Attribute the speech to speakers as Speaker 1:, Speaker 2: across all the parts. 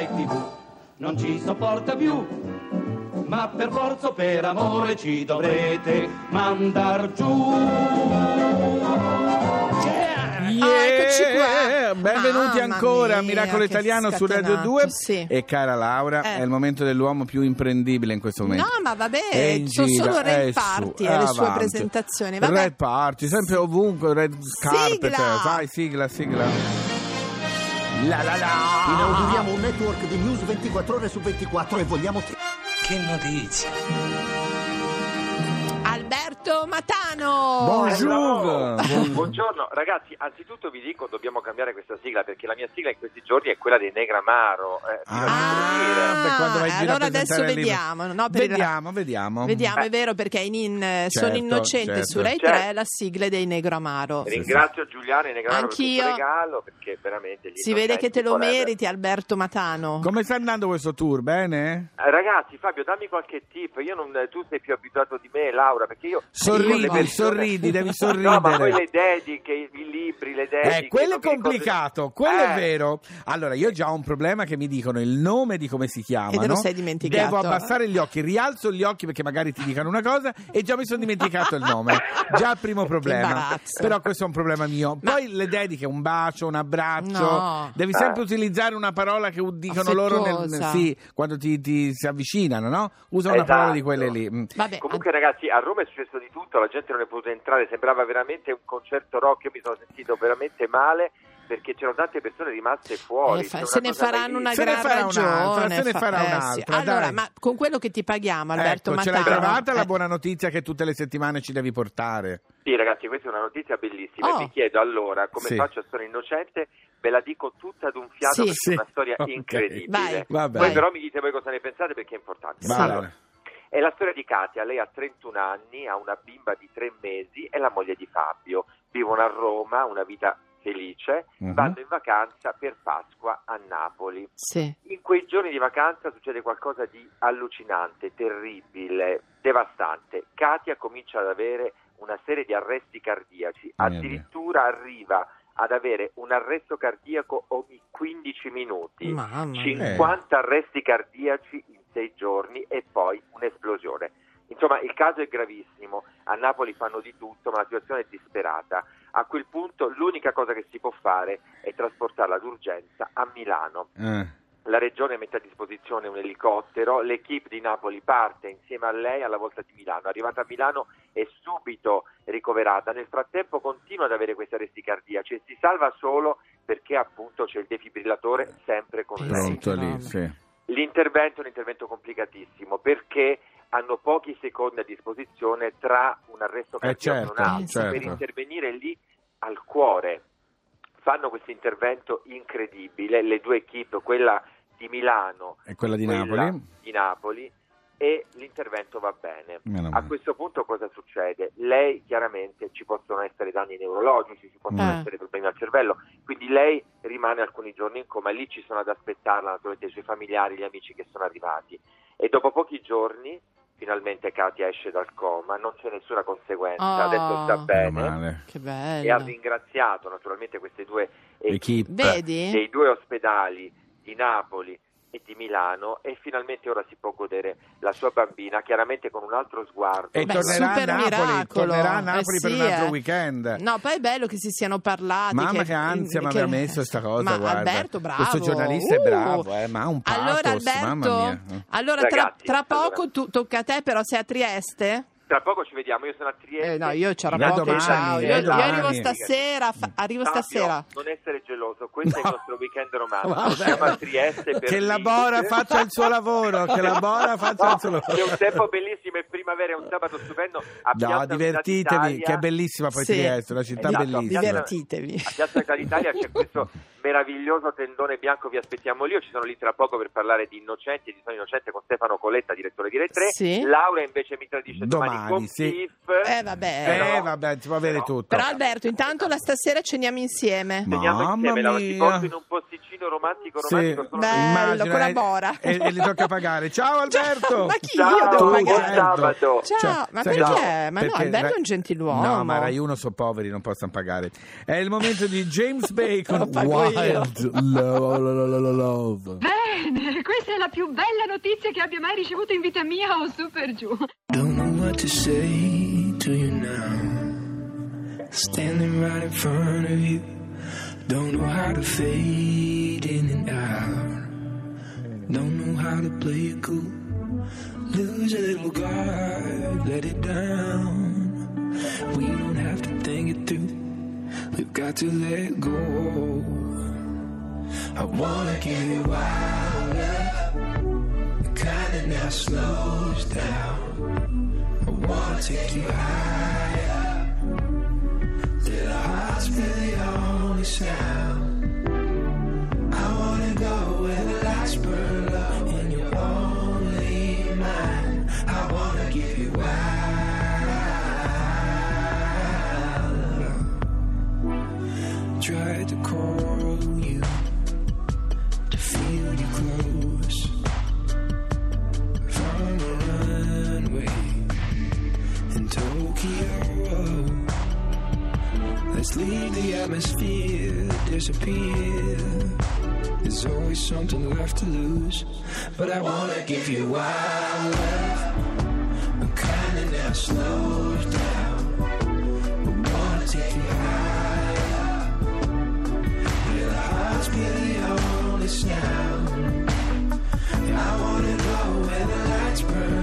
Speaker 1: Rai TV non ci sopporta più, ma per forza o per amore ci dovrete mandar giù.
Speaker 2: Ah, eccoci qua.
Speaker 3: Benvenuti
Speaker 2: Mamma
Speaker 3: ancora a Miracolo Italiano su Radio
Speaker 2: scatenato,
Speaker 3: 2
Speaker 2: sì.
Speaker 3: e cara Laura
Speaker 2: Eh.
Speaker 3: è il momento dell'uomo più imprendibile in questo momento
Speaker 2: No, ma vabbè,
Speaker 3: È
Speaker 2: sono
Speaker 3: gira,
Speaker 2: solo Red Party
Speaker 3: è
Speaker 2: e le sue presentazioni. Vabbè.
Speaker 3: Red Party sempre ovunque Red Carpet
Speaker 2: Sigla!
Speaker 3: vai sigla sigla la la la
Speaker 4: Inauguriamo un network di news 24 ore su 24 e vogliamo che...
Speaker 5: Che notizie!
Speaker 2: Alberto Matano.
Speaker 3: Bonjour
Speaker 6: Bu- Buongiorno, ragazzi, anzitutto vi dico dobbiamo cambiare questa sigla perché la mia sigla in questi giorni è quella dei Negramaro. Eh.
Speaker 3: Ah, beh, quando vai in giro a
Speaker 2: allora adesso vediamo. no,
Speaker 3: vediamo vediamo
Speaker 2: Vediamo, è vero, perché in, in- eh,
Speaker 3: Certo,
Speaker 2: sono innocenti
Speaker 3: certo.
Speaker 2: su Rai
Speaker 6: Certo.
Speaker 2: 3 la sigla dei Negro Amaro.
Speaker 6: Ringrazio Giuliano e Negramaro
Speaker 2: Anch'io.
Speaker 6: per regalo perché veramente gli
Speaker 2: Si vede che te lo meriti, Alberto Matano.
Speaker 3: come sta andando questo tour bene?
Speaker 6: Eh, Ragazzi, Fabio, dammi qualche tip. Io non, tu sei più abituato di me, Laura, perché io
Speaker 3: Sorridi,
Speaker 6: persone-
Speaker 3: sorridi, devi
Speaker 6: No, ma poi
Speaker 3: sorridere.
Speaker 6: le dediche, i libri, le dediche.
Speaker 3: Eh, quello è complicato, quello è
Speaker 6: Eh,
Speaker 3: vero. Allora, io già ho un problema che mi dicono il nome di come si chiamano.
Speaker 2: E te lo sei dimenticato.
Speaker 3: Devo abbassare gli occhi, rialzo gli occhi perché magari ti dicano una cosa e già mi sono dimenticato il nome. Già il primo problema. Però questo è un problema mio. Poi le dediche, un bacio, un abbraccio.
Speaker 2: No.
Speaker 3: Devi sempre utilizzare una parola che dicono loro nel, sì, quando ti, ti si avvicinano, no? Usa una
Speaker 6: Esatto.
Speaker 3: parola di quelle lì. Mm.
Speaker 2: Vabbè,
Speaker 6: Comunque ragazzi, a Roma è successo di tutto, la gente non è potuta entrare, sembrava veramente un concerto rock, io mi sono sentito veramente male perché c'erano tante persone rimaste fuori.
Speaker 2: Eh, fa- se ne faranno una
Speaker 3: Se
Speaker 2: gran ragione.
Speaker 3: se ne farà
Speaker 2: eh, sì. Allora,
Speaker 3: dai.
Speaker 2: ma con quello che ti paghiamo, Alberto
Speaker 3: ecco, ce
Speaker 2: Matano.
Speaker 3: l'hai trovata la
Speaker 2: eh,
Speaker 3: buona notizia che tutte le settimane ci devi portare.
Speaker 6: Sì ragazzi, questa è una notizia bellissima
Speaker 2: Oh.
Speaker 6: e mi chiedo allora come
Speaker 3: Sì.
Speaker 6: faccio a essere innocente, ve la dico tutta ad un fiato
Speaker 2: Sì.
Speaker 6: perché
Speaker 3: Sì.
Speaker 6: è una storia
Speaker 3: Ok.
Speaker 6: incredibile.
Speaker 2: Vai.
Speaker 3: Vabbè.
Speaker 6: Poi
Speaker 2: Vai.
Speaker 6: però mi dite voi cosa ne pensate perché è importante.
Speaker 3: Va
Speaker 6: Allora. È la storia di Katia, lei ha 31 anni, ha una bimba di 3 mesi, è la moglie di Fabio. Vivono a Roma, una vita felice,
Speaker 3: Mhm.
Speaker 6: vanno in vacanza per Pasqua a Napoli.
Speaker 2: Sì.
Speaker 6: In quei giorni di vacanza succede qualcosa di allucinante, terribile, devastante. Katia comincia ad avere una serie di arresti cardiaci,
Speaker 3: Mia Dio.
Speaker 6: addirittura arriva ad avere un arresto cardiaco ogni 15 minuti.
Speaker 2: Mamma mia.
Speaker 6: 50 arresti cardiaci in 6 giorni e poi un'esplosione. Insomma, il caso è gravissimo. A Napoli fanno di tutto, ma la situazione è disperata. A quel punto l'unica cosa che si può fare è trasportarla d'urgenza a Milano.
Speaker 3: Eh.
Speaker 6: La regione mette a disposizione un elicottero, l'equipe di Napoli parte insieme a lei alla volta di Milano. Arrivata a Milano è subito ricoverata. Nel frattempo continua ad avere questi arresti cardiaci e si salva solo perché appunto c'è il defibrillatore sempre con lei.
Speaker 3: Pronto lì,
Speaker 2: Vabbè.
Speaker 3: sì.
Speaker 6: L'intervento è un intervento complicatissimo perché hanno pochi secondi a disposizione tra un arresto
Speaker 3: Eh,
Speaker 6: cardiaco
Speaker 3: certo,
Speaker 6: e un altro
Speaker 3: certo.
Speaker 6: per intervenire lì al cuore. Fanno questo intervento incredibile, le due equip, quella di Milano
Speaker 3: E quella di
Speaker 6: quella
Speaker 3: Napoli?
Speaker 6: di Napoli, e l'intervento va bene. A questo punto cosa succede? Lei chiaramente ci possono essere danni neurologici, ci possono
Speaker 2: Eh.
Speaker 6: essere problemi al cervello, quindi lei rimane alcuni giorni in coma, lì ci sono ad aspettarla naturalmente i suoi familiari, gli amici che sono arrivati e dopo pochi giorni finalmente Katia esce dal coma, non c'è nessuna conseguenza,
Speaker 2: Oh.
Speaker 6: adesso sta bene e ha ringraziato naturalmente queste due
Speaker 3: Equipe.
Speaker 2: Vedi?
Speaker 6: dei due ospedali di Napoli e di Milano e finalmente ora si può godere la sua bambina chiaramente con un altro sguardo
Speaker 3: E
Speaker 2: Beh,
Speaker 3: tornerà a
Speaker 2: super
Speaker 3: Napoli,
Speaker 2: miracolo.
Speaker 3: tornerà a Napoli
Speaker 2: Eh
Speaker 3: per
Speaker 2: sì,
Speaker 3: un altro
Speaker 2: eh.
Speaker 3: weekend.
Speaker 2: No, poi è bello che si siano parlati.
Speaker 3: Mamma che ansia mi
Speaker 2: che-
Speaker 3: aveva messo sta cosa,
Speaker 2: Ma
Speaker 3: guarda.
Speaker 2: Alberto, bravo.
Speaker 3: Questo giornalista è
Speaker 2: Uh.
Speaker 3: bravo, eh, ma ha un pathos,
Speaker 2: Allora, Alberto,
Speaker 3: mamma mia.
Speaker 2: allora tra,
Speaker 6: Ragazzi,
Speaker 2: tra poco
Speaker 6: allora.
Speaker 2: tu, tocca a te, però sei a Trieste?
Speaker 6: Tra poco ci vediamo io sono a Trieste
Speaker 2: Eh, no, io c'era poco.
Speaker 3: domani,
Speaker 2: ciao.
Speaker 3: eh,
Speaker 2: Io, io arrivo stasera. fa- arrivo
Speaker 6: Fabio,
Speaker 2: stasera.
Speaker 6: non essere geloso questo è il nostro weekend romantico
Speaker 3: Vabbè.
Speaker 6: siamo a Trieste per
Speaker 3: Che la. Bora faccia il suo lavoro, che la Bora faccia
Speaker 6: No,
Speaker 3: il suo lavoro.
Speaker 6: c'è un tempo bellissimo è primavera è un sabato stupendo a
Speaker 3: No, divertitevi, che è bellissima poi
Speaker 2: Sì.
Speaker 3: Trieste, una città
Speaker 6: Esatto,
Speaker 3: bellissima.
Speaker 2: Divertitevi.
Speaker 6: A Piazza Unità d'Italia c'è questo meraviglioso tendone bianco, vi aspettiamo lì. Io ci sono lì tra poco per parlare di Innocenti e di Sono Innocente con Stefano Coletta, direttore di Rai 3.
Speaker 2: Sì.
Speaker 6: Laura invece mi tradisce domani,
Speaker 3: Domani,
Speaker 6: con
Speaker 3: sì.
Speaker 6: Pif.
Speaker 2: Eh, vabbè.
Speaker 3: Eh,
Speaker 6: Però-
Speaker 3: vabbè, si può avere
Speaker 6: però-
Speaker 3: tutto.
Speaker 2: Però Alberto, intanto la stasera ceniamo insieme.
Speaker 3: Mamma
Speaker 6: insieme, Laura, ti porto in un posticino romantico,
Speaker 3: Sì,
Speaker 6: romantico. solo
Speaker 2: Bello,
Speaker 3: immagina,
Speaker 2: collabora.
Speaker 3: E, e li tocca pagare. Ciao Alberto!
Speaker 2: Ma chi?
Speaker 6: Ciao,
Speaker 2: Io devo
Speaker 6: buon
Speaker 2: pagare.
Speaker 6: sabato.
Speaker 2: Ciao, ma
Speaker 3: sai
Speaker 2: perché?
Speaker 3: che-
Speaker 2: Ma no,
Speaker 3: perché
Speaker 2: Alberto è un gentiluomo.
Speaker 3: No, ma Rai 1 sono poveri, non possono pagare. È il momento di James Bacon. Wild love, love, love.
Speaker 7: bene, questa è la più bella notizia che abbia mai ricevuto in vita mia o su per giù.
Speaker 8: Don't know what to say to you now. Standing right in front of you. Don't know how to fade in and out. Don't know how to play it cool. Lose a little guard, let it down. We don't have to think it through. We've got to let go. I wanna give you wild love, the kind that now slows down. I wanna take you higher. Little hearts really only sound. Let's leave the atmosphere, disappear. There's always something left to lose, but I wanna give you wild love, a kind that now slows down. I wanna take you higher, where the heart's really only sound. I wanna go where the lights burn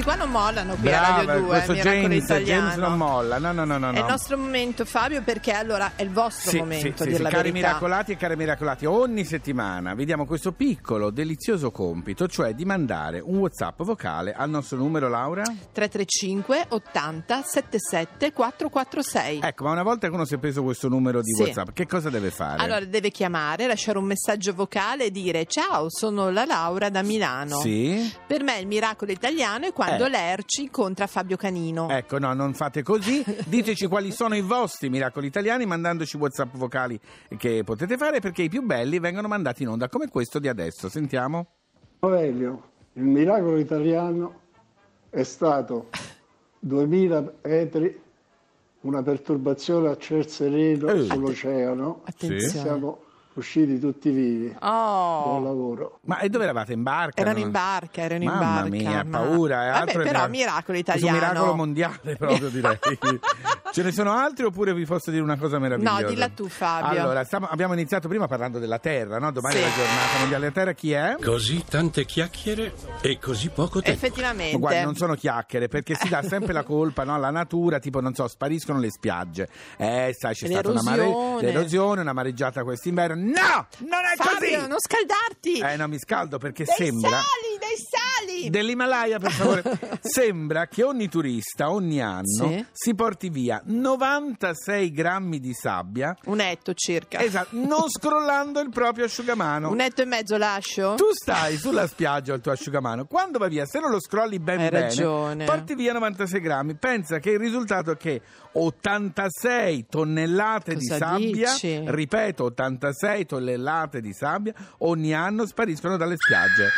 Speaker 2: questi qua non mollano qui a
Speaker 3: Brava,
Speaker 2: Radio 2,
Speaker 3: questo James. James non molla. No, no, no, no.
Speaker 2: È il nostro momento, Fabio, perché allora è il vostro
Speaker 3: Sì,
Speaker 2: momento,
Speaker 3: sì, sì, cari miracolati e cari miracolati, ogni settimana vi diamo questo piccolo, delizioso compito, cioè di mandare un WhatsApp vocale al nostro numero, Laura.
Speaker 2: 335 80 77 446.
Speaker 3: Ecco, ma una volta che uno si è preso questo numero di. WhatsApp, che cosa deve fare?
Speaker 2: Allora deve chiamare, lasciare un messaggio vocale e dire ciao, sono la Laura da Milano.
Speaker 3: Sì?
Speaker 2: Per me il miracolo italiano è quando
Speaker 3: Eh.
Speaker 2: Lerci incontra Fabio Canino.
Speaker 3: Ecco, no, non fate così. Diteci quali sono i vostri miracoli italiani mandandoci WhatsApp vocali che potete fare perché i più belli vengono mandati in onda come questo di adesso. Sentiamo.
Speaker 9: Aurelio, il miracolo italiano è stato 2000 metri, una perturbazione a ciel sereno
Speaker 3: Eh.
Speaker 9: sull'oceano.
Speaker 2: Attenzione.
Speaker 9: Siamo usciti tutti vivi. Buon
Speaker 2: Oh,
Speaker 9: lavoro.
Speaker 3: Ma e dove eravate? In barca?
Speaker 2: erano in barca, erano in
Speaker 3: Mamma
Speaker 2: barca.
Speaker 3: mia,
Speaker 2: ma-
Speaker 3: paura. eh,
Speaker 2: Vabbè, però
Speaker 3: miracolo-
Speaker 2: italiano.
Speaker 3: miracolo mondiale proprio direi. Ce ne sono altri oppure vi posso dire una cosa meravigliosa?
Speaker 2: No, dilla tu, Fabio.
Speaker 3: Allora, stiamo- abbiamo iniziato prima parlando della Terra, no? Domani
Speaker 2: Sì.
Speaker 3: è la giornata mondiale della Terra, chi è?
Speaker 5: Così tante chiacchiere e così poco tempo.
Speaker 2: Effettivamente.
Speaker 3: Ma guarda, non sono chiacchiere perché si dà sempre la colpa no, alla natura, tipo non so, spariscono le spiagge. Eh, sai, c'è stata una, mare-
Speaker 2: L'erosione.
Speaker 3: l'erosione, una mareggiata quest'inverno. No! Non è
Speaker 2: Fabio,
Speaker 3: così!
Speaker 2: non scaldarti.
Speaker 3: Eh, no, mi scaldo perché
Speaker 2: dei
Speaker 3: sembra.
Speaker 2: sali, dei sali.
Speaker 3: Dell'Himalaya, per favore. Sembra che ogni turista ogni anno
Speaker 2: Sì.
Speaker 3: si porti via 96 grammi di sabbia,
Speaker 2: Un etto circa.
Speaker 3: esatto, non scrollando il proprio asciugamano.
Speaker 2: Un etto e mezzo lascio?
Speaker 3: Tu stai sulla spiaggia al tuo asciugamano, quando va via, se non lo scrolli ben
Speaker 2: Hai
Speaker 3: bene,
Speaker 2: ragione.
Speaker 3: porti via 96 grammi. Pensa che il risultato è che 86 tonnellate di
Speaker 2: Cosa
Speaker 3: sabbia,
Speaker 2: dici?
Speaker 3: ripeto, 86 tonnellate di sabbia ogni anno spariscono dalle spiagge.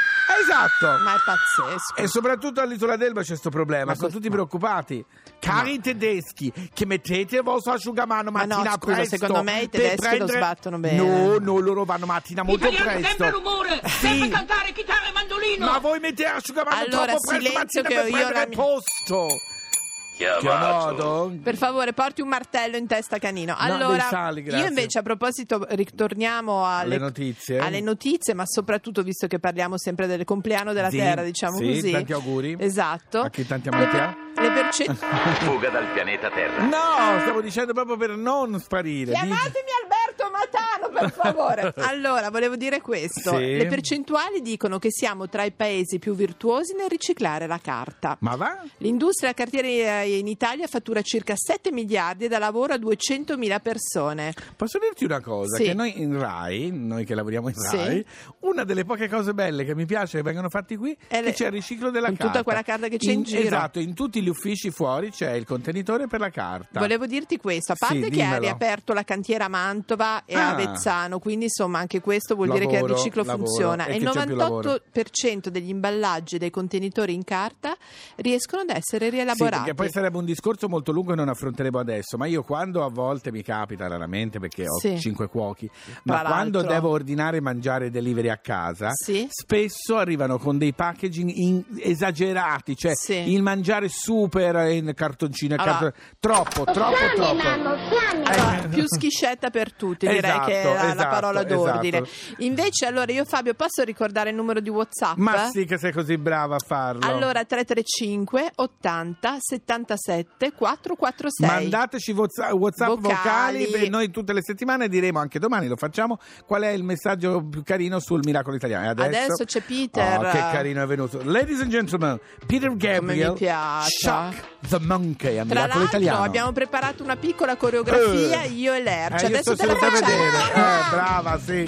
Speaker 3: Esatto!
Speaker 2: Ma è pazzesco.
Speaker 3: E soprattutto all'isola d'Elba c'è questo problema,
Speaker 2: Ma
Speaker 3: sono
Speaker 2: cos-
Speaker 3: tutti preoccupati. Cari tedeschi, che mettete il vostro asciugamano
Speaker 2: Ma no,
Speaker 3: mattina
Speaker 2: scusa,
Speaker 3: presto.
Speaker 2: secondo me i
Speaker 3: per
Speaker 2: tedeschi lo sbattono bene.
Speaker 3: No, no, loro vanno mattina molto presto.
Speaker 10: rumore,
Speaker 3: Sì.
Speaker 10: cantare chitarra e mandolino.
Speaker 3: Ma voi mettete l'asciugamano
Speaker 2: Allora,
Speaker 3: troppo presto
Speaker 2: silenzio
Speaker 3: mattina
Speaker 2: che
Speaker 3: per
Speaker 2: io
Speaker 3: prendere
Speaker 2: la mi-
Speaker 3: posto. Chiamato?
Speaker 2: Per favore, porti un martello in testa, canino.
Speaker 3: No,
Speaker 2: Allora,
Speaker 3: sali,
Speaker 2: io invece a proposito ritorniamo alle,
Speaker 3: Alle notizie.
Speaker 2: alle notizie, ma soprattutto visto che parliamo sempre del compleanno della
Speaker 3: Sì,
Speaker 2: Terra, diciamo
Speaker 3: sì,
Speaker 2: così.
Speaker 3: tanti auguri.
Speaker 2: Esatto.
Speaker 3: A chi tanti
Speaker 2: per-
Speaker 3: ha?
Speaker 2: le percentuali.
Speaker 1: Fuga dal pianeta Terra.
Speaker 3: No, stavo dicendo proprio per non sparire.
Speaker 2: Chiamatemi Alberto per favore. allora, volevo dire questo.
Speaker 3: Sì.
Speaker 2: Le percentuali dicono che siamo tra i paesi più virtuosi nel riciclare la carta.
Speaker 3: Ma va?
Speaker 2: L'industria cartiera in Italia fattura circa 7 miliardi e dà lavoro a 200.000 persone.
Speaker 3: Posso dirti una cosa?
Speaker 2: Sì.
Speaker 3: Che noi in Rai, noi che lavoriamo in
Speaker 2: Sì.
Speaker 3: Rai, una delle poche cose belle che mi piace che vengono fatti qui
Speaker 2: È le-
Speaker 3: che c'è il riciclo della carta.
Speaker 2: tutta quella carta che c'è in giro.
Speaker 3: Esatto, in tutti gli uffici fuori c'è il contenitore per la carta.
Speaker 2: Volevo dirti questo, a
Speaker 3: Sì,
Speaker 2: parte che ha
Speaker 3: dimmelo.
Speaker 2: riaperto la cantiera a Mantova e a
Speaker 3: Ah.
Speaker 2: Avezzano, quindi insomma anche questo vuol dire che il
Speaker 3: Lavoro,
Speaker 2: riciclo
Speaker 3: lavoro,
Speaker 2: funziona
Speaker 3: e
Speaker 2: il
Speaker 3: che c'è più lavoro.
Speaker 2: 98% degli imballaggi dei contenitori in carta riescono ad essere
Speaker 3: Sì,
Speaker 2: rielaborati.
Speaker 3: perché poi sarebbe un discorso molto lungo e non affronteremo adesso, ma io quando a volte mi capita, raramente perché ho
Speaker 2: Sì.
Speaker 3: cinque cuochi, ma
Speaker 2: Tra
Speaker 3: quando
Speaker 2: l'altro.
Speaker 3: devo ordinare e mangiare delivery a casa,
Speaker 2: Sì.
Speaker 3: spesso arrivano con dei packaging in- esagerati, cioè
Speaker 2: Sì.
Speaker 3: il mangiare super in cartoncino,
Speaker 2: Allora-
Speaker 3: carton- troppo, troppo, troppo.
Speaker 2: Allora, più schiscetta per tutti, direi
Speaker 3: Esatto,
Speaker 2: che la, la
Speaker 3: esatto,
Speaker 2: parola d'ordine.
Speaker 3: esatto.
Speaker 2: Invece, allora io Fabio posso ricordare il numero di WhatsApp?
Speaker 3: Ma sì che sei così brava a farlo.
Speaker 2: Allora 335 80 77 446.
Speaker 3: Mandateci Whatsapp, vocali.
Speaker 2: Vocali.
Speaker 3: per noi tutte le settimane diremo anche domani lo facciamo qual è il messaggio più carino sul miracolo italiano. E adesso,
Speaker 2: Adesso c'è Peter.
Speaker 3: Oh, che carino è venuto. Ladies and gentlemen, Peter Gabriel.
Speaker 2: mi piace.
Speaker 3: Shock the Monkey a
Speaker 2: Tra
Speaker 3: miracolo italiano.
Speaker 2: abbiamo preparato una piccola coreografia
Speaker 3: Eh.
Speaker 2: io e Lercia.
Speaker 3: Eh,
Speaker 2: Adesso te la facciamo.
Speaker 3: vedere. É brava sim.